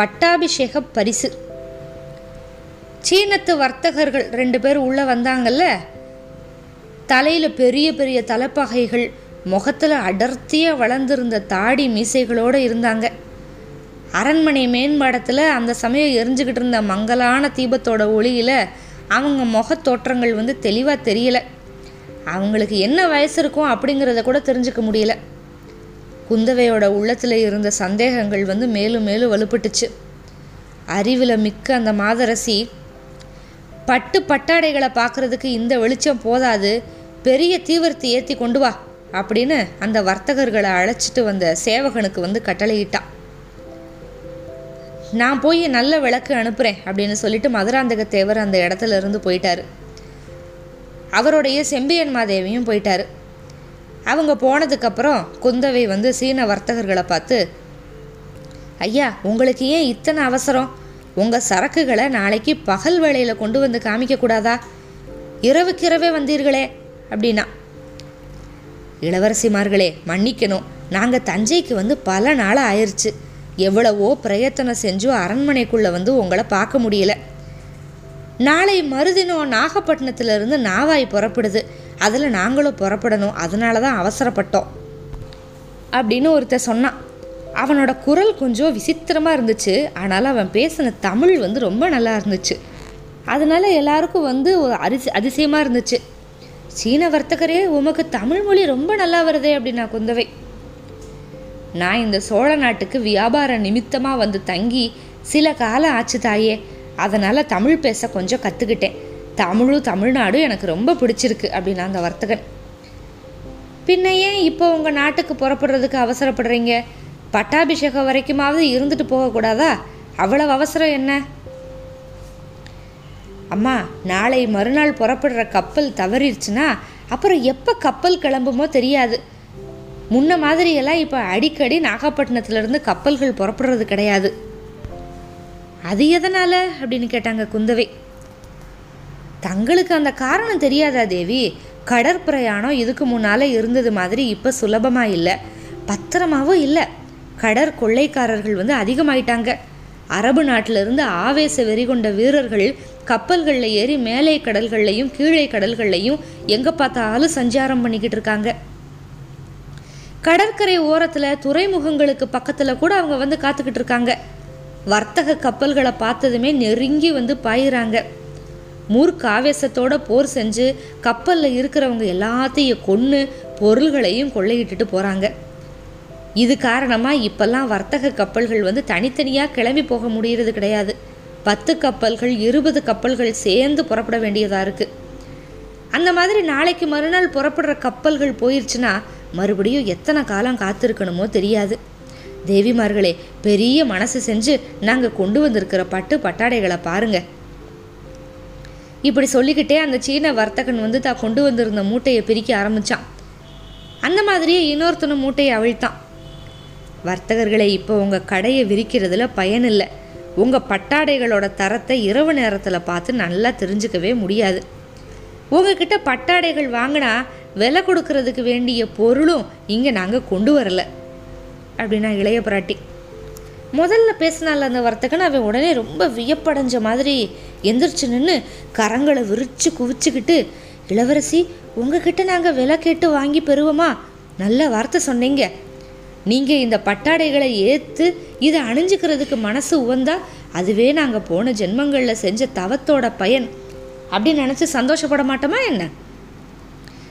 பட்டாபிஷேக பரிசு. சீனத்து வர்த்தகர்கள் ரெண்டு பேர் உள்ளே வந்தாங்கல்ல? தலையில் பெரிய பெரிய தலைப்பகைகள் முகத்தில் அடர்த்தியாக வளர்ந்துருந்த தாடி மீசைகளோடு இருந்தாங்க. அரண்மனை மேம்பாடத்தில் அந்த சமயம் எரிஞ்சுக்கிட்டு இருந்த மங்கலான தீபத்தோட ஒளியில் அவங்க முகத் தோற்றங்கள் வந்து தெளிவாக தெரியலை. அவங்களுக்கு என்ன வயசு இருக்கும் அப்படிங்கிறத கூட தெரிஞ்சுக்க முடியல. குந்தவையோட உள்ளத்தில் இருந்த சந்தேகங்கள் வந்து மேலும் மேலும் வலுப்பட்டுச்சு. அறிவில் மிக்க அந்த மாதரசி பட்டு பட்டாடைகளை பார்க்கறதுக்கு இந்த வெளிச்சம் போதாது பெரிய தீவிரத்தை ஏற்றி கொண்டு வா அப்படின்னு அந்த வர்த்தகர்களை அழைச்சிட்டு வந்த சேவகனுக்கு வந்து கட்டளையிட்டான் நான் போய் நல்ல விளக்கு அனுப்புகிறேன் அப்படின்னு சொல்லிட்டு மதுராந்தக தேவர் அந்த இடத்துல இருந்து போயிட்டாரு. அவருடைய செம்பியன் மாதேவியும் போயிட்டாரு. அவங்க போனதுக்கப்புறம் குந்தவை வந்து சீன வர்த்தகர்களை பார்த்து ஐயா உங்களுக்கு ஏன் இத்தனை அவசரம்? உங்கள் சரக்குகளை நாளைக்கு பகல் வேளையில் கொண்டு வந்து காமிக்கக்கூடாதா? இரவுக்கிரவே வந்தீர்களே அப்படின்னா. இளவரசிமார்களே மன்னிக்கணும். நாங்கள் தஞ்சைக்கு வந்து பல நாள் ஆயிடுச்சு எவ்வளவோ பிரயத்தனம் செஞ்சும் அரண்மனைக்குள்ளே வந்து உங்களை பார்க்க முடியல. நாளை மறுதினம் நாகப்பட்டினத்திலிருந்து நாவாய் புறப்படுது. அதில் நாங்களும் புறப்படணும். அதனால தான் அவசரப்பட்டோம். அப்படின்னு ஒருத்தர் சொன்னான் அவனோட குரல் கொஞ்சம் விசித்திரமாக இருந்துச்சு. ஆனால் அவன் பேசின தமிழ் வந்து ரொம்ப நல்லா இருந்துச்சு. அதனால எல்லாருக்கும் வந்து ஒரு அரிசி அதிசயமாக இருந்துச்சு. சீன வர்த்தகரே உமக்கு தமிழ் மொழி ரொம்ப நல்லா வருதே அப்படின்னா குந்தவை. நான் இந்த சோழ நாட்டுக்கு வியாபார நிமித்தமாக வந்து தங்கி சில காலம் ஆச்சு தாயே. அதனால் தமிழ் பேச கொஞ்சம் கற்றுக்கிட்டேன் தமிழும் தமிழ்நாடும் எனக்கு ரொம்ப பிடிச்சிருக்கு அப்படின்னா அந்த வர்த்தகன். பின்ன ஏன் இப்போ உங்கள் நாட்டுக்கு புறப்படுறதுக்கு அவசரப்படுறீங்க? பட்டாபிஷேகம் வரைக்குமாவது இருந்துட்டு போகக்கூடாதா? அவ்வளவு அவசரம் என்ன? அம்மா நாளை மறுநாள் புறப்படுற கப்பல் தவறிடுச்சுன்னா அப்புறம் எப்போ கப்பல் கிளம்புமோ தெரியாது. முன்ன மாதிரியெல்லாம் இப்போ அடிக்கடி நாகப்பட்டினத்துலேருந்து கப்பல்கள் புறப்படுறது கிடையாது. அது எதனால்? அப்படின்னு கேட்டாங்க குந்தவை. தங்களுக்கு அந்த காரணம் தெரியாதா தேவி? கடற்பிரயாணம் இதுக்கு முன்னால் இருந்தது மாதிரி இப்போ சுலபமாக இல்லை. பத்திரமாவும் இல்லை. கடற் கொள்ளைக்காரர்கள் வந்து அதிகமாயிட்டாங்க. அரபு நாட்டிலிருந்து ஆவேச வெறி கொண்ட வீரர்கள் கப்பல்களில் ஏறி மேலே கடல்கள்லையும் கீழே கடல்கள்லையும் எங்கே பார்த்தாலும் சஞ்சாரம் பண்ணிக்கிட்டு இருக்காங்க. கடற்கரை ஓரத்தில் துறைமுகங்களுக்கு பக்கத்தில் கூட அவங்க வந்து காத்துக்கிட்டு இருக்காங்க. வர்த்தக கப்பல்களை பார்த்ததுமே நெருங்கி வந்து பாயிறாங்க. மூர்க்காவேசத்தோட போர் செஞ்சு கப்பலில் இருக்கிறவங்க எல்லாத்தையும் கொன்று பொருள்களையும் கொள்ளையிட்டுட்டு போகிறாங்க இது காரணமாக இப்போல்லாம் வர்த்தக கப்பல்கள் வந்து தனித்தனியாக கிளம்பி போக முடியறது கிடையாது. பத்து கப்பல்கள் இருபது கப்பல்கள் சேர்ந்து புறப்பட வேண்டியதாக இருக்குது அந்த மாதிரி நாளைக்கு மறுநாள் புறப்படுற கப்பல்கள் போயிடுச்சுன்னா மறுபடியும் எத்தனை காலம் காத்திருக்கணுமோ தெரியாது. தேவிமார்களே பெரிய மனசு செஞ்சு நாங்கள் கொண்டு வந்திருக்கிற பட்டு பட்டாடைகளை பாருங்கள் இப்படி சொல்லிக்கிட்டே அந்த சீன வர்த்தகன் வந்து தான் கொண்டு வந்திருந்த மூட்டையை பிரிக்க ஆரம்பித்தான் அந்த மாதிரியே இன்னொருத்தனை மூட்டையை அவிழ்த்தான். வர்த்தகர்களை இப்போ உங்கள் கடையை விரிக்கிறதுல பயனில்லை உங்கள் பட்டாடைகளோட தரத்தை இரவு நேரத்தில் பார்த்து நல்லா தெரிஞ்சுக்கவே முடியாது. உங்ககிட்ட பட்டாடைகள் வாங்கினா விலை கொடுக்கறதுக்கு வேண்டிய பொருளும் இங்கே நாங்கள் கொண்டு வரல அப்படின்னா இளைய பிராட்டி. முதல்ல பேசினால அந்த வார்த்தைக்கு அவன் உடனே ரொம்ப வியப்படைஞ்ச மாதிரி எந்திரிச்சு நின்று கரங்களை விரிச்சு குவிச்சுக்கிட்டு இளவரசி உங்ககிட்ட நாங்கள் விலை கேட்டு வாங்கி பெறுவோமா? நல்ல வார்த்தை சொன்னீங்க. நீங்கள் இந்த பட்டாடைகளை ஏற்று இதை அணிஞ்சுக்கிறதுக்கு மனசு உவந்தா அதுவே நாங்கள் போன ஜென்மங்களில் செஞ்ச தவத்தோட பயன். அப்படின்னு நினச்சி சந்தோஷப்பட மாட்டோமா என்ன?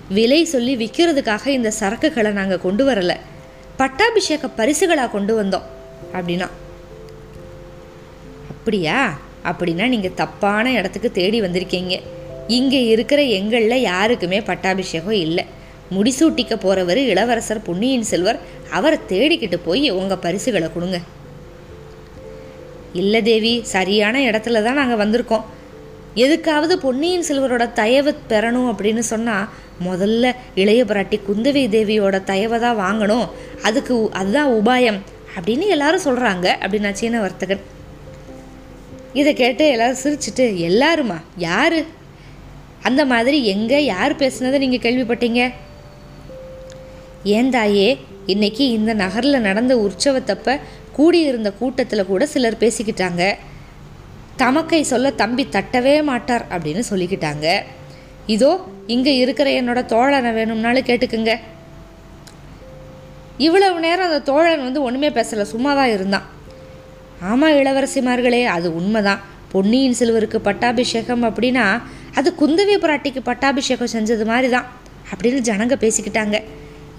விலை சொல்லி விற்கிறதுக்காக இந்த சரக்குகளை நாங்கள் கொண்டு வரலை. பட்டாபிஷேக பரிசுகளாக கொண்டு வந்தோம். அப்படின்னா. அப்படியா? அப்படின்னா நீங்கள் தப்பான இடத்துக்கு தேடி வந்திருக்கீங்க. இங்கே இருக்கிற எங்களில் யாருக்குமே பட்டாபிஷேகம் இல்லை. முடிசூட்டிக்க போகிறவர் இளவரசர் பொன்னியின் செல்வர் அவரை தேடிக்கிட்டு போய் உங்கள் பரிசுகளை கொடுங்க. இல்லை தேவி சரியான இடத்துல தான் நாங்கள் வந்திருக்கோம். எதுக்காவது பொன்னியின் செல்வரோட தயவை பெறணும் அப்படின்னு சொன்னால் முதல்ல இளைய பிராட்டி குந்தவை தேவியோட தயவை தான் வாங்கணும். அதுக்கு உ- அதுதான் உபாயம். அப்படின்னு எல்லாரும் சொல்கிறாங்க அப்படின்னா சீன வர்த்தகன் இதை கேட்டு எல்லோரும் சிரிச்சிட்டு எல்லாருமா? யார்? அந்த மாதிரி எங்கே யார் பேசுனதை நீங்கள் கேள்விப்பட்டீங்க? ஏன் தாயே இன்னைக்கு இந்த நகரில் நடந்த உற்சவத்தப்ப கூடியிருந்த கூட்டத்தில் கூட சிலர் பேசிக்கிட்டாங்க. தமக்கை சொல்ல தம்பி தட்டவே மாட்டார் அப்படின்னு சொல்லிக்கிட்டாங்க. இதோ இங்கே இருக்கிற என்னோட தோழனை வேணும்னாலும் கேட்டுக்குங்க. இவ்வளவு நேரம் அந்த தோழன் வந்து ஒன்றுமே பேசலை சும்மா தான் இருந்தான். ஆமாம் இளவரசிமார்களே அது உண்மைதான். பொன்னியின் செல்வருக்கு பட்டாபிஷேகம் அப்படின்னா அது குந்தவி பிராட்டிக்கு பட்டாபிஷேகம் செஞ்சது மாதிரி தான் அப்படின்னு ஜனங்க பேசிக்கிட்டாங்க.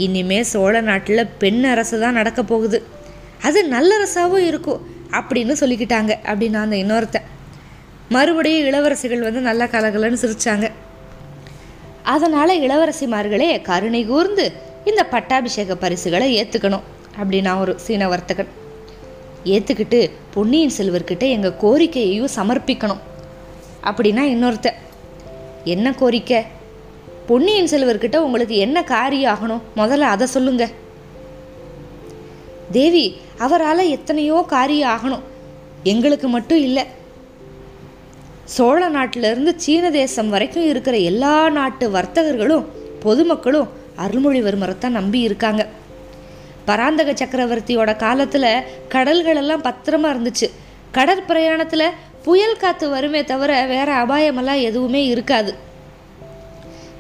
இனிமே சோழ நாட்டில் பெண் அரசு தான் நடக்க போகுது. அது நல்லரசாவும் இருக்கும் அப்படின்னு சொல்லிக்கிட்டாங்க அப்படின்னா அந்த இன்னொருத்தன் மறுபடியும் இளவரசிகள் வந்து நல்லா கலகலன்னு சிரிச்சாங்க. அதனால் இளவரசிமார்களே கருணை கூர்ந்து இந்த பட்டாபிஷேக பரிசுகளை ஏற்றுக்கணும் அப்படின்னா ஒரு சீன வர்த்தகன். ஏற்றுக்கிட்டு பொன்னியின் செல்வர்கிட்ட எங்கள் கோரிக்கையையும் சமர்ப்பிக்கணும். அப்படின்னா இன்னொருத்த என்ன கோரிக்கை? பொன்னியின் செல்வர்கிட்ட உங்களுக்கு என்ன காரியம் ஆகணும் முதல்ல அதை சொல்லுங்க. தேவி அவரால் எத்தனையோ காரியம் ஆகணும் எங்களுக்கு மட்டும் இல்லை. சோழ நாட்டிலிருந்து சீன தேசம் வரைக்கும் இருக்கிற எல்லா நாட்டு வர்த்தகர்களும் பொதுமக்களும் அருள்மொழிவர்மரை தான் நம்பி இருக்காங்க பராந்தக சக்கரவர்த்தியோட காலத்தில் கடல்களெல்லாம் பத்திரமா இருந்துச்சு. கடற்பிரயாணத்தில் புயல் காற்று வருமே தவிர வேற அபாயமெல்லாம் எதுவுமே இருக்காது.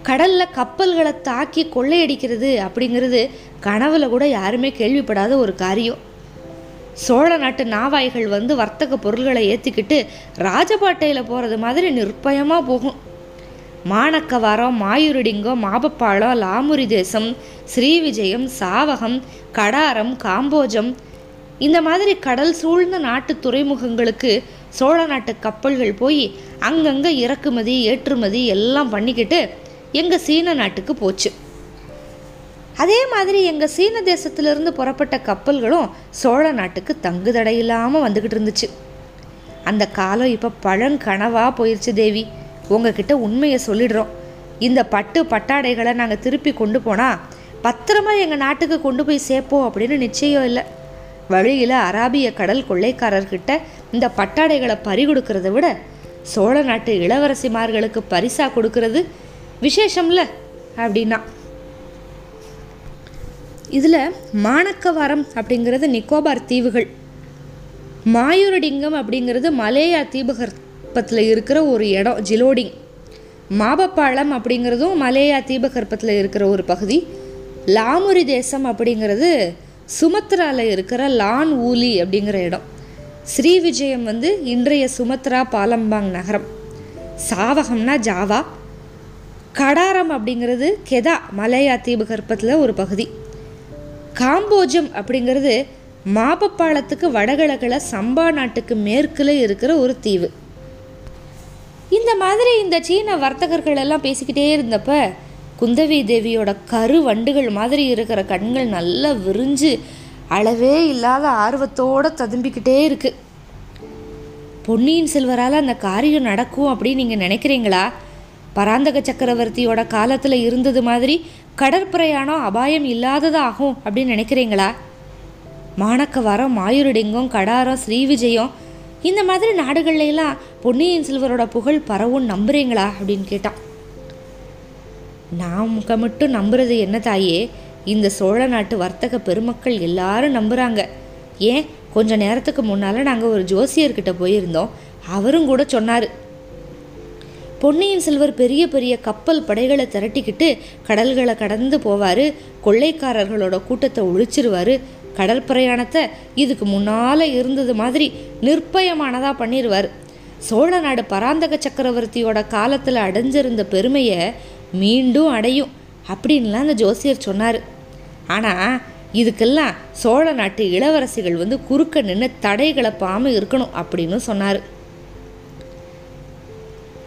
கடல்ல கப்பல்களை தாக்கி கொள்ளையடிக்கிறது அப்படிங்கிறது கனவுல கூட யாருமே கேள்விப்படாத ஒரு காரியம். சோழ நாட்டு நாவாய்கள் வந்து வர்த்தக பொருள்களை ஏற்றிக்கிட்டு ராஜபாட்டையில் போகிறது மாதிரி நிர்பயமாக போகும். மானக்கவாரம் மாயூரடிங்கம் மாபப்பாளம் லாமுரி தேசம் ஸ்ரீவிஜயம் சாவகம் கடாரம் காம்போஜம். இந்த மாதிரி கடல் சூழ்ந்த நாட்டு துறைமுகங்களுக்கு சோழ நாட்டு கப்பல்கள் போய் அங்கங்கே இறக்குமதி ஏற்றுமதி எல்லாம் பண்ணிக்கிட்டு எங்கள் சீன நாட்டுக்கு போச்சு. அதே மாதிரி எங்கள் சீன தேசத்திலிருந்து புறப்பட்ட கப்பல்களும் சோழ நாட்டுக்கு தங்குதடையில்லாமல் வந்துக்கிட்டு இருந்துச்சு. அந்த காலம் இப்போ பழங்கனவாக போயிடுச்சு தேவி. உங்ககிட்ட உண்மையை சொல்லிடுறோம். இந்த பட்டு பட்டாடைகளை நாங்கள் திருப்பி கொண்டு போனால் பத்திரமா எங்கள் நாட்டுக்கு கொண்டு போய் சேர்ப்போம் அப்படின்னு நிச்சயம் இல்லை. வழியில் அராபிய கடல் கொள்ளைக்காரர்கிட்ட இந்த பட்டாடைகளை பறி கொடுக்கறத விட சோழ நாட்டு இளவரசிமார்களுக்கு பரிசா கொடுக்கறது விசேஷம்ல அப்படின்னா. இதில் மாணக்கவாரம் அப்படிங்கிறது நிக்கோபார் தீவுகள். மாயூரடிங்கம் அப்படிங்கிறது மலேயா தீபகர் தீபகற்பத்தில் இருக்கிற ஒரு இடம் ஜிலோடிங் மாபப்பாளம் அப்படிங்கிறதும் மலேயா தீபகற்பத்தில் இருக்கிற ஒரு பகுதி. லாமுரி தேசம் அப்படிங்கிறது சுமத்ராவில் இருக்கிற லான் ஊலி அப்படிங்கிற இடம். ஸ்ரீவிஜயம் வந்து இன்றைய சுமத்ரா பாலம்பாங் நகரம். சாவகம்னா ஜாவா. கடாரம் அப்படிங்கிறது கெதா மலையா தீபகற்பத்தில் ஒரு பகுதி. காம்போஜம் அப்படிங்கிறது மாபப்பாளத்துக்கு வடகிழக்கில் சம்பா நாட்டுக்கு மேற்குல இருக்கிற ஒரு தீவு. இந்த மாதிரி இந்த சீன வர்த்தகர்கள் எல்லாம் பேசிக்கிட்டே இருந்தப்ப குந்தவி தேவியோட கரு வண்டுகள் மாதிரி இருக்கிற கண்கள் நல்லா விரிஞ்சு அளவே இல்லாத ஆர்வத்தோட ததும்பிக்கிட்டே இருக்கு. பொன்னியின் செல்வரால் அந்த காரியம் நடக்கும் அப்படின்னு நீங்கள் நினைக்கிறீங்களா? பராந்தக சக்கரவர்த்தியோட காலத்தில் இருந்தது மாதிரி கடற்பிரயாணம் அபாயம் இல்லாததாகும் அப்படின்னு நினைக்கிறீங்களா? மாணக்கவாரம் மாயூரடிங்கம் கடாரம் ஸ்ரீவிஜயம் இந்த மாதிரி நாடுகள்லாம் பொன்னியின் செல்வரோட புகழ் பரவும் நம்புறீங்களா அப்படின்னு கேட்டான். நாம மட்டும் நம்புறது என்ன தாயே? இந்த சோழ நாட்டு வர்த்தக பெருமக்கள் எல்லாரும் நம்புறாங்க. ஏன்? கொஞ்ச நேரத்துக்கு முன்னால் நாங்கள் ஒரு ஜோசியர்கிட்ட போயிருந்தோம். அவரும் கூட சொன்னார். பொன்னியின் செல்வர் பெரிய பெரிய கப்பல் படைகளை திரட்டிக்கிட்டு கடல்களை கடந்து போவார். கொள்ளைக்காரர்களோட கூட்டத்தை ஒழிச்சிருவார். கடல் பிரயாணத்தை இதுக்கு முன்னால் இருந்தது மாதிரி நிர்பயமானதாக பண்ணிடுவார் சோழ நாடு பராந்தக சக்கரவர்த்தியோட காலத்தில் அடைஞ்சிருந்த பெருமையை மீண்டும் அடையும் அப்படின்லாம் அந்த ஜோசியர் சொன்னார். ஆனால் இதுக்கெல்லாம் சோழ நாட்டு இளவரசிகள் வந்து குறுக்க நின்று தடைகளை பாம இருக்கணும் அப்படின்னு சொன்னார்.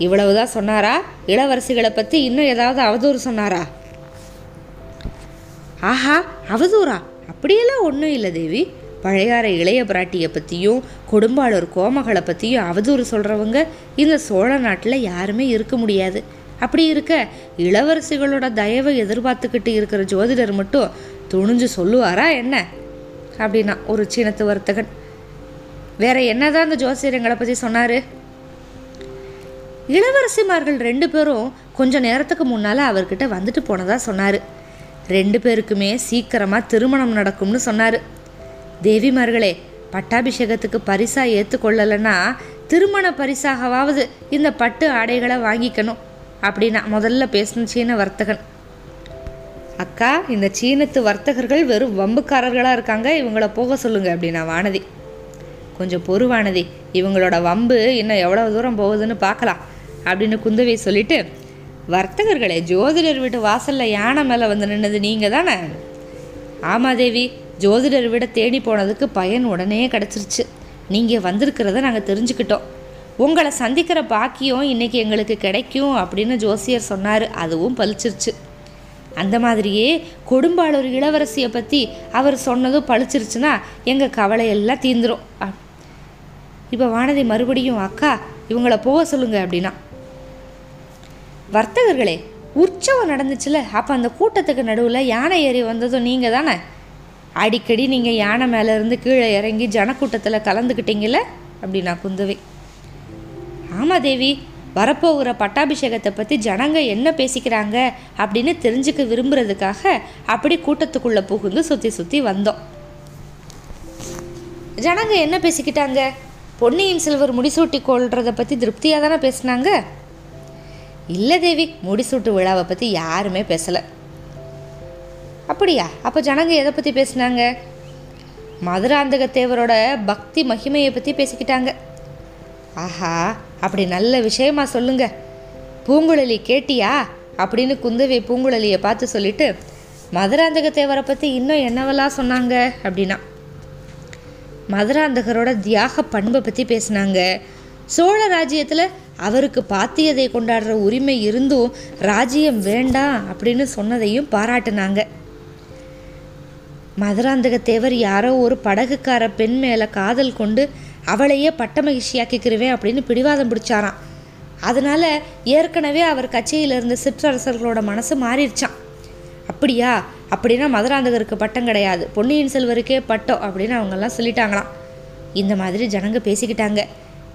இவ்வளவுதான் சொன்னாரா? இளவரசிகளை பற்றி இன்னும் ஏதாவது அவதூறு சொன்னாரா? ஆஹா அவதூறா? அப்படியெல்லாம் ஒன்றும் இல்லை தேவி. பழையாற இளைய பிராட்டியை பற்றியும் கொடும்பாளூர் கோமகளை பற்றியும் அவதூறு சொல்கிறவங்க இந்த சோழ நாட்டில் யாருமே இருக்க முடியாது. அப்படி இருக்க இளவரசிகளோட தயவை எதிர்பார்த்துக்கிட்டு இருக்கிற ஜோதிடர் மட்டும் துணிஞ்சு சொல்லுவாரா என்ன? அப்படின்னா ஒரு சீனத்து வர்த்தகன். வேற என்னதான் அந்த ஜோசியரங்களை பற்றி சொன்னார்? இளவரசிமார்கள் ரெண்டு பேரும் கொஞ்ச நேரத்துக்கு முன்னால் அவர்கிட்ட வந்துட்டு போனதா சொன்னார். ரெண்டு பேருக்குமே சீக்கிரமாக திருமணம் நடக்கும்னு சொன்னார். தேவிமார்களே பட்டாபிஷேகத்துக்கு பரிசாக ஏற்றுக்கொள்ளலைன்னா திருமண பரிசாகவாவது இந்த பட்டு ஆடைகளை வாங்கிக்கணும் அப்படின்னா முதல்ல பேசின சீன வர்த்தகன். அக்கா இந்த சீனத்து வர்த்தகர்கள் வெறும் வம்புக்காரர்களாக இருக்காங்க இவங்கள போக சொல்லுங்க அப்படின்னா வானதி. கொஞ்சம் பொறுவானதி இவங்களோட வம்பு இன்னும் எவ்வளோ தூரம் போகுதுன்னு பார்க்கலாம் அப்படின்னு குந்தவை சொல்லிட்டு வர்த்தகர்களே ஜோதிடர் வீட்டு வாசலில் யானை மேலே வந்து நின்னது நீங்கள் தானே? ஆமாம் தேவி ஜோதிடர் வீட தேடி போனதுக்கு பயன் உடனே கிடச்சிருச்சு. நீங்கள் வந்திருக்கிறத நாங்கள் தெரிஞ்சுக்கிட்டோம். உங்களை சந்திக்கிற பாக்கியம் இன்றைக்கி எங்களுக்கு கிடைக்கும் அப்படின்னு ஜோசியர் சொன்னார். அதுவும் பளிச்சிருச்சு அந்த மாதிரியே கொடும்பாளூர் இளவரசியை பற்றி அவர் சொன்னதும் பளிச்சிருச்சுன்னா எங்கள் கவலையெல்லாம் தீந்துடும் இப்போ வானதி மறுபடியும் அக்கா இவங்கள போக சொல்லுங்கள் அப்படின்னா. வர்த்தகர்களே உற்சவம் நடந்துச்சுல அப்போ அந்த கூட்டத்துக்கு நடுவில் யானை ஏறி வந்ததும் நீங்கள் தானே? அடிக்கடி நீங்கள் யானை மேலேருந்து கீழே இறங்கி ஜனக்கூட்டத்தில் கலந்துக்கிட்டீங்கல்ல? அப்படின்னா குந்தவை ஆமாம் தேவி வரப்போகிற பட்டாபிஷேகத்தை பற்றி ஜனங்க என்ன பேசிக்கிறாங்க அப்படின்னு தெரிஞ்சுக்க விரும்புறதுக்காக அப்படி கூட்டத்துக்குள்ளே புகுந்து சுற்றி சுற்றி வந்தோம். ஜனங்க என்ன பேசிக்கிட்டாங்க? பொன்னியின் செல்வர் முடிசூட்டி கொள்றதை பற்றி திருப்தியாக தானே பேசுனாங்க? இல்லை தேவி முடிசூட்டு விழாவை பற்றி யாருமே பேசலை. அப்படியா? அப்போ ஜனங்க எதை பற்றி பேசுனாங்க? மதுராந்தகத்தேவரோட பக்தி மகிமையை பற்றி பேசிக்கிட்டாங்க. ஆஹா அப்படி நல்ல விஷயமா சொல்லுங்க. பூங்குழலி கேட்டியா? அப்படின்னு குந்தவை பூங்குழலியை பார்த்து சொல்லிட்டு மதுராந்தக தேவரை பற்றி இன்னும் என்னவெல்லாம் சொன்னாங்க அப்படின்னா மதுராந்தகரோட தியாக பண்பை பற்றி பேசினாங்க. சோழ ராஜ்யத்தில் அவருக்கு பாத்தியதை கொண்டாடுற உரிமை இருந்தும் ராஜ்யம் வேண்டாம் அப்படின்னு சொன்னதையும் பாராட்டுனாங்க. மதுராந்தகத்தேவர் யாரோ ஒரு படகுக்கார பெண் மேலே காதல் கொண்டு அவளையே பட்ட மகிழ்ச்சியாக்கிக்கிறவேன் அப்படின்னு பிடிவாதம் பிடிச்சாராம். அதனால ஏற்கனவே அவர் கட்சியில் இருந்த சிற்றரசர்களோட மனசு மாறிடுச்சான் அப்படியா? அப்படின்னா மதுராந்தகருக்கு பட்டம் கிடையாது. பொன்னியின் செல்வருக்கே பட்டம் அப்படின்னு அவங்கெல்லாம் சொல்லிட்டாங்களாம். இந்த மாதிரி ஜனங்க பேசிக்கிட்டாங்க.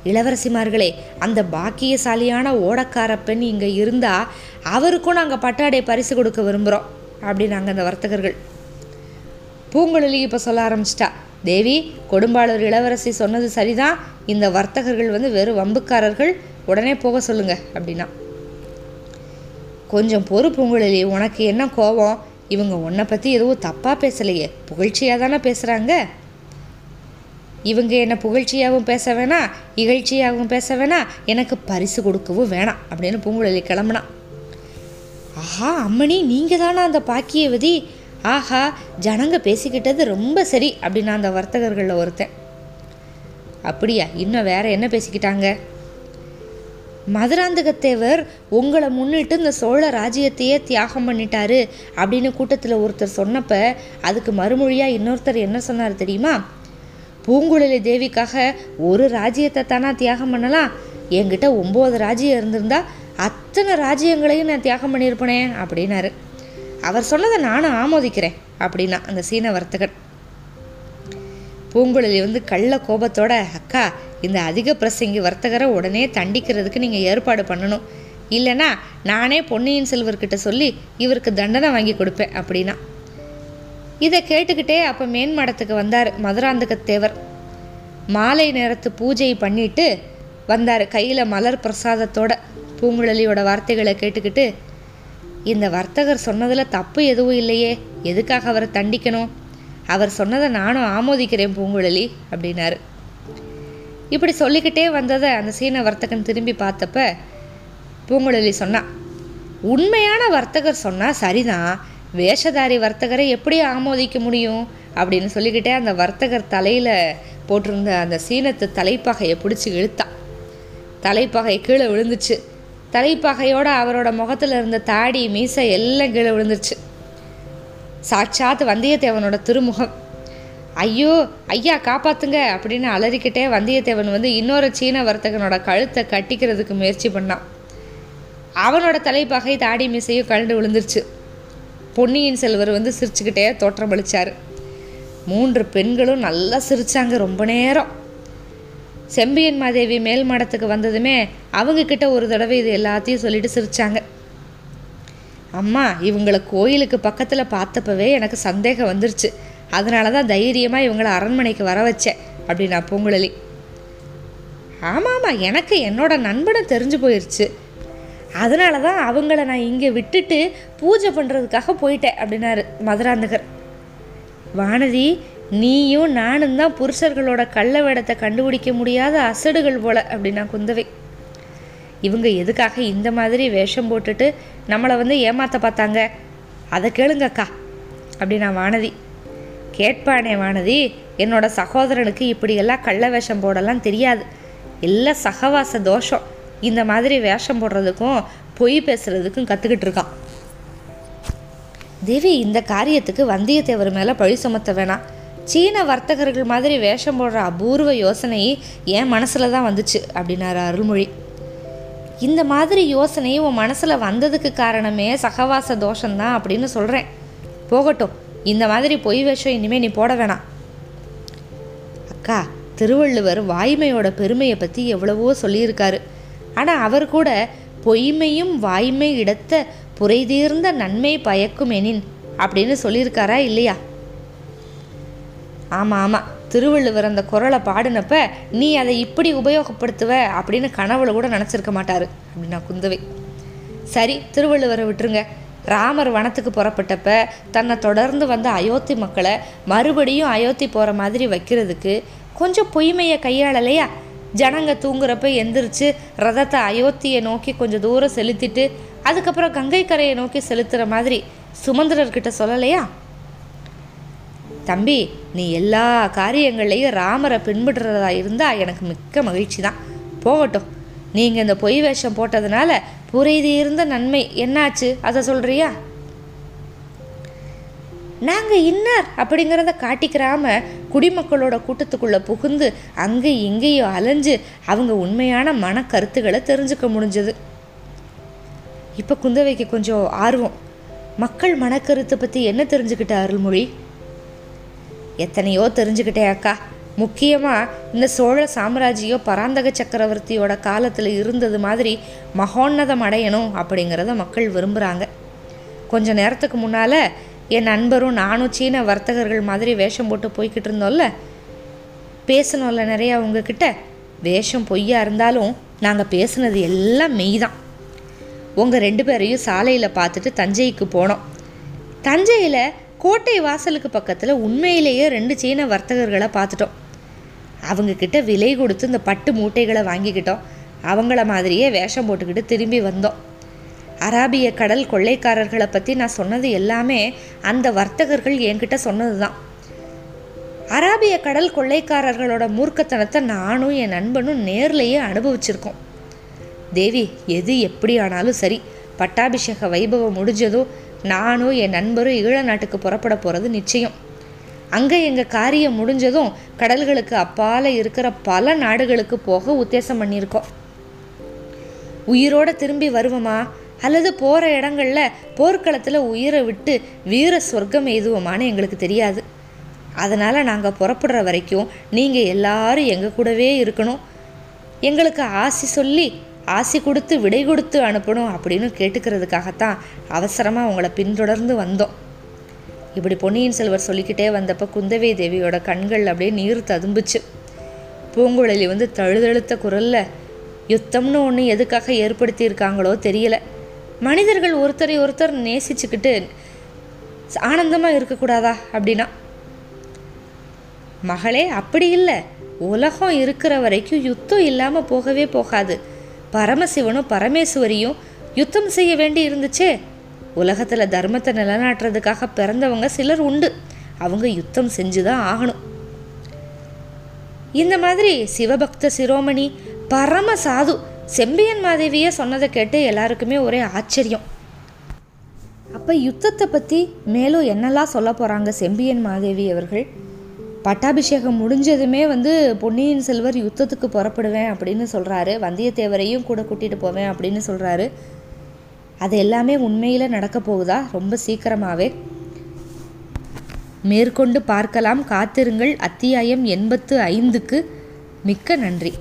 இளவரசிமார்களே அந்த பாக்கியசாலியான ஓடக்கார பெண் இங்கே இருந்தால் அவருக்கும் நாங்கள் பட்டாடை பரிசு கொடுக்க விரும்புகிறோம் அப்படின்னாங்க அந்த வர்த்தகர்கள். பூங்குழலி இப்போ சொல்ல ஆரம்பிச்சிட்டா தேவி கொடும்பாளூர் இளவரசி சொன்னது சரிதான் இந்த வர்த்தகர்கள் வந்து வெறும் வம்புக்காரர்கள் உடனே போக சொல்லுங்க அப்படின்னா. கொஞ்சம் பொறு பூங்குழலி உனக்கு என்ன கோபம்? இவங்க உன்னை பற்றி எதுவும் தப்பாக பேசலையே புகழ்ச்சியாக தானே பேசுகிறாங்க இவங்க என்னை புகழ்ச்சியாகவும் பேச வேணாம் இகழ்ச்சியாகவும் பேச வேணாம் எனக்கு பரிசு கொடுக்கவும் வேணாம் அப்படின்னு பூங்குழலி கிளம்புனான் ஆஹா அம்மணி நீங்கள் தானே அந்த பாக்கியவதி? ஆஹா ஜனங்க பேசிக்கிட்டது ரொம்ப சரி அப்படின்னா அந்த வர்த்தகர்களில் ஒருத்தன். அப்படியா இன்னும் வேற என்ன பேசிக்கிட்டாங்க? மதுராந்தகத்தேவர் உங்களை முன்னிட்டு இந்த சோழ ராஜ்யத்தையே தியாகம் பண்ணிட்டாரு அப்படின்னு கூட்டத்தில் ஒருத்தர் சொன்னப்ப அதுக்கு மறுமொழியாக இன்னொருத்தர் என்ன சொன்னார் தெரியுமா? பூங்குழலி தேவிக்காக ஒரு ராஜ்யத்தை தானா தியாகம் பண்ணலாம். என்கிட்ட ஒம்பது ராஜ்யம் இருந்திருந்தா அத்தனை ராஜ்யங்களையும் நான் தியாகம் பண்ணியிருப்பனே அப்படின்னாரு. அவர் சொன்னதை நானும் ஆமோதிக்கிறேன் அப்படின்னா அந்த சீன வர்த்தகன் பூங்குழலி வந்து கள்ள கோபத்தோட அக்கா இந்த அதிக பிரசங்கி வர்த்தகரை உடனே தண்டிக்கிறதுக்கு நீங்கள் ஏற்பாடு பண்ணணும். இல்லைன்னா நானே பொன்னியின் செல்வர்கிட்ட சொல்லி இவருக்கு தண்டனை வாங்கி கொடுப்பேன் அப்படின்னா. இதை கேட்டுக்கிட்டே அப்போ மேன்மடத்துக்கு வந்தார் மதுராந்தகத்தேவர். மாலை நேரத்து பூஜை பண்ணிட்டு வந்தார் கையில் மலர் பிரசாதத்தோட பூங்குழலியோட வார்த்தைகளை கேட்டுக்கிட்டு இந்த வர்த்தகர் சொன்னதில் தப்பு எதுவும் இல்லையே எதுக்காக அவரை தண்டிக்கணும்? அவர் சொன்னதை நானும் ஆமோதிக்கிறேன் பூங்குழலி அப்படின்னாரு. இப்படி சொல்லிக்கிட்டே வந்ததை அந்த சீன வர்த்தகன் திரும்பி பார்த்தப்ப பூங்குழலி சொன்னான் உண்மையான வர்த்தகர் சொன்னால் சரிதான் வேஷதாரி வர்த்தகரை எப்படி ஆமோதிக்க முடியும் அப்படின்னு சொல்லிக்கிட்டே அந்த வர்த்தகர் தலையில் போட்டிருந்த அந்த சீனத்து தலைப்பகையை பிடிச்சி இழுத்தான் தலைப்பகை கீழே விழுந்துச்சு. தலைப்பகையோட அவரோட முகத்தில் இருந்த தாடி மீசை எல்லாம் கீழே விழுந்துருச்சு. சாட்சாத் வந்தியத்தேவனோட திருமுகம். ஐயோ ஐயா காப்பாத்துங்க அப்படின்னு அலறிக்கிட்டே வந்தியத்தேவன் வந்து இன்னொரு சீன வர்த்தகனோட கழுத்தை கட்டிக்கிறதுக்கு முயற்சி பண்ணான். அவனோட தலைப்பகை தாடி மீசையும் கழண்டு விழுந்துருச்சு. பொன்னியின் செல்வர் வந்து சிரிச்சுக்கிட்டே தோற்றமளிச்சார் மூன்று பெண்களும் நல்லா சிரிச்சாங்க ரொம்ப நேரம். செம்பியன் மாதேவி மேல் மடத்துக்கு வந்ததுமே அவங்கக்கிட்ட ஒரு தடவை இது எல்லாத்தையும் சொல்லிட்டு சிரிச்சாங்க. அம்மா இவங்களை கோயிலுக்கு பக்கத்தில் பார்த்தப்பவே எனக்கு சந்தேகம் வந்துருச்சு. அதனால தான் தைரியமாக இவங்களை அரண்மனைக்கு வர வச்சேன் அப்படின்னா பூங்குழலி. ஆமாம் ஆமாம் எனக்கு என்னோட நண்பனை தெரிஞ்சு போயிடுச்சு அதனால தான் அவங்கள நான் இங்கே விட்டுட்டு பூஜை பண்ணுறதுக்காக போயிட்டேன் அப்படின்னாரு மதுராந்தகர். வானதி நீயும் நானும் தான் புருஷர்களோட கள்ள வேடத்தை கண்டுபிடிக்க முடியாத அசடுகள் போல அப்படின்னா குந்தவை. இவங்க எதுக்காக இந்த மாதிரி வேஷம் போட்டுட்டு நம்மளை வந்து ஏமாற்ற பார்த்தாங்க? அதை கேளுங்கக்கா அப்படின்னா வானதி. கேட்பானே வானதி என்னோட சகோதரனுக்கு இப்படியெல்லாம் கள்ள வேஷம் போடலாம் தெரியாது. எல்லாம் சகவாச தோஷம். இந்த மாதிரி வேஷம் போடுறதுக்கும் பொய் பேசுறதுக்கும் கற்றுக்கிட்டு இருக்கான். தேவி இந்த காரியத்துக்கு வந்தியத்தேவர் மேலே பழி சுமத்த வேணாம். சீன வர்த்தகர்கள் மாதிரி வேஷம் போடுற அபூர்வ யோசனை என் மனசில் தான் வந்துச்சு அப்படின்னாரு அருள்மொழி. இந்த மாதிரி யோசனை உன் மனசில் வந்ததுக்கு காரணமே சகவாச தோஷம்தான் அப்படின்னு சொல்கிறேன் போகட்டும் இந்த மாதிரி பொய் வேஷம் இனிமேல் நீ போட வேணாம். அக்கா திருவள்ளுவர் வாய்மையோட பெருமையை பற்றி எவ்வளவோ சொல்லியிருக்காரு. ஆனால் அவர் கூட பொய்மையும் வாய்மை இடத்த புரைதீர்ந்த நன்மை பயக்கும் எனின் அப்படின்னு சொல்லியிருக்காரா இல்லையா? ஆமாம் ஆமாம் திருவள்ளுவர் அந்த குரலை பாடினப்ப நீ அதை இப்படி உபயோகப்படுத்துவ? அப்படின்னு கனவுல கூட நினச்சிருக்க மாட்டாரு. அப்படின்னா குந்தவை. சரி திருவள்ளுவரை விட்டுருங்க. ராமர் வனத்துக்கு புறப்பட்டப்ப தன்னை தொடர்ந்து வந்த அயோத்தி மக்களை மறுபடியும் அயோத்தி போகிற மாதிரி வைக்கிறதுக்கு கொஞ்சம் பொய்மையை கையாளலையா? ஜனங்க தூங்குறப்ப எந்திரிச்சு ரதத்தை அயோத்தியை நோக்கி கொஞ்சம் தூரம் செலுத்திட்டு அதுக்கப்புறம் கங்கை கரையை நோக்கி செலுத்துகிற மாதிரி சுமந்திரர்கிட்ட சொல்லலையா? தம்பி நீ எல்லா காரியங்களையும் ராமரை பின்பற்றுறதா இருந்தால் எனக்கு மிக்க மகிழ்ச்சி தான் போகட்டும். நீங்கள் இந்த பொய் வேஷம் போட்டதுனால புரைதி இருந்த நன்மை என்னாச்சு? அதை சொல்கிறியா நாங்கள் இன்னார் அப்படிங்கிறத காட்டிக்கிறாம குடிமக்களோட கூட்டத்துக்குள்ளே புகுந்து அங்கே இங்கேயோ அலைஞ்சு அவங்க உண்மையான மன கருத்துக்களை தெரிஞ்சுக்க முடிஞ்சது. இப்போ குந்தவைக்கு கொஞ்சம் ஆர்வம். மக்கள் மனக்கருத்தை பற்றி என்ன தெரிஞ்சுக்கிட்ட அருள்மொழி? எத்தனையோ தெரிஞ்சுக்கிட்டேன் அக்கா. முக்கியமாக இந்த சோழ சாம்ராஜ்யம் பராந்தக சக்கரவர்த்தியோட காலத்தில் இருந்தது மாதிரி மகோன்னதம் அடையணும் அப்படிங்கிறத மக்கள் விரும்புகிறாங்க கொஞ்ச நேரத்துக்கு முன்னால் என் நண்பரும் நானும் சீன வர்த்தகர்கள் மாதிரி வேஷம் போட்டு போய்கிட்டு இருந்தோம்ல? பேசணும்ல நிறையா உங்ககிட்ட? வேஷம் பொய்யா இருந்தாலும் நாங்கள் பேசுனது எல்லாம் மெய் தான் உங்கள் ரெண்டு பேரையும் சாலையில் பார்த்துட்டு தஞ்சைக்கு போனோம். தஞ்சையில் கோட்டை வாசலுக்கு பக்கத்தில் உண்மையிலேயே ரெண்டு சீன வர்த்தகர்களை பார்த்துட்டோம். அவங்கக்கிட்ட விலை கொடுத்து இந்த பட்டு மூட்டைகளை வாங்கிக்கிட்டோம். அவங்கள மாதிரியே வேஷம் போட்டுக்கிட்டு திரும்பி வந்தோம். அராபிய கடல் கொள்ளைக்காரர்களை பற்றி நான் சொன்னது எல்லாமே அந்த வர்த்தகர்கள் என்கிட்ட சொன்னது தான் அராபிய கடல் கொள்ளைக்காரர்களோட மூர்க்கத்தனத்தை நானும் என் நண்பனும் நேர்லேயே அனுபவிச்சிருக்கோம். தேவி எது எப்படி ஆனாலும் சரி பட்டாபிஷேக வைபவம் முடிஞ்சதும் நானும் என் நண்பரும் ஈழ நாட்டுக்கு புறப்பட போகிறது நிச்சயம். அங்கே எங்கள் காரியம் முடிஞ்சதும் கடல்களுக்கு அப்பால் இருக்கிற பல நாடுகளுக்கு போக உத்தேசம் பண்ணியிருக்கோம். உயிரோட திரும்பி வருவோமா? அல்லது போகிற இடங்கள்ல போர்க்களத்தில் உயிரை விட்டு வீர சொர்க்கம் எதுவுமானு எங்களுக்கு தெரியாது. அதனால் நாங்கள் புறப்படுற வரைக்கும் நீங்கள் எல்லாரும் எங்கள் கூடவே இருக்கணும். எங்களுக்கு ஆசி சொல்லி ஆசி கொடுத்து விடை கொடுத்து அனுப்பணும் அப்படின்னு கேட்டுக்கிறதுக்காகத்தான் அவசரமாக உங்களை பின்தொடர்ந்து வந்தோம். இப்படி பொன்னியின் செல்வர் சொல்லிக்கிட்டே வந்தப்போ குந்தவை தேவியோட கண்கள் அப்படியே நீர் ததும்புச்சு. பூங்குழலி வந்து தழுதழுத்த குரலில் யுத்தம்னு ஒன்று எதுக்காக ஏற்படுத்தியிருக்காங்களோ தெரியல. மனிதர்கள் ஒருத்தரை ஒருத்தர் நேசிச்சுக்கிட்டு ஆனந்தமாக இருக்கக்கூடாதா அப்படின்னா? மகளே அப்படி இல்லை. உலகம் இருக்கிற வரைக்கும் யுத்தம் இல்லாமல் போகவே போகாது. பரமசிவனும் பரமேஸ்வரியும் யுத்தம் செய்ய வேண்டி இருந்துச்சே. உலகத்தில் தர்மத்தை நிலநாட்டுறதுக்காக பிறந்தவங்க சிலர் உண்டு. அவங்க யுத்தம் செஞ்சு தான் ஆகணும். இந்த மாதிரி சிவபக்த சிரோமணி பரம சாது செம்பியன் மாதேவியே சொன்னதை கேட்டு எல்லாருக்குமே ஒரே ஆச்சரியம். அப்போ யுத்தத்தை பற்றி மேலும் என்னெல்லாம் சொல்ல போகிறாங்க செம்பியன் மாதேவி அவர்கள்? பட்டாபிஷேகம் முடிஞ்சதுமே வந்து பொன்னியின் செல்வர் யுத்தத்துக்கு புறப்படுவேன் அப்படின்னு சொல்கிறாரு வந்தியத்தேவரையும் கூட கூட்டிகிட்டு போவேன் அப்படின்னு சொல்கிறாரு அது எல்லாமே உண்மையில் நடக்க போகுதா? ரொம்ப சீக்கிரமாகவே மேற்கொண்டு பார்க்கலாம். காத்திருங்கள். அத்தியாயம் எண்பத்து ஐந்துக்கு மிக்க நன்றி.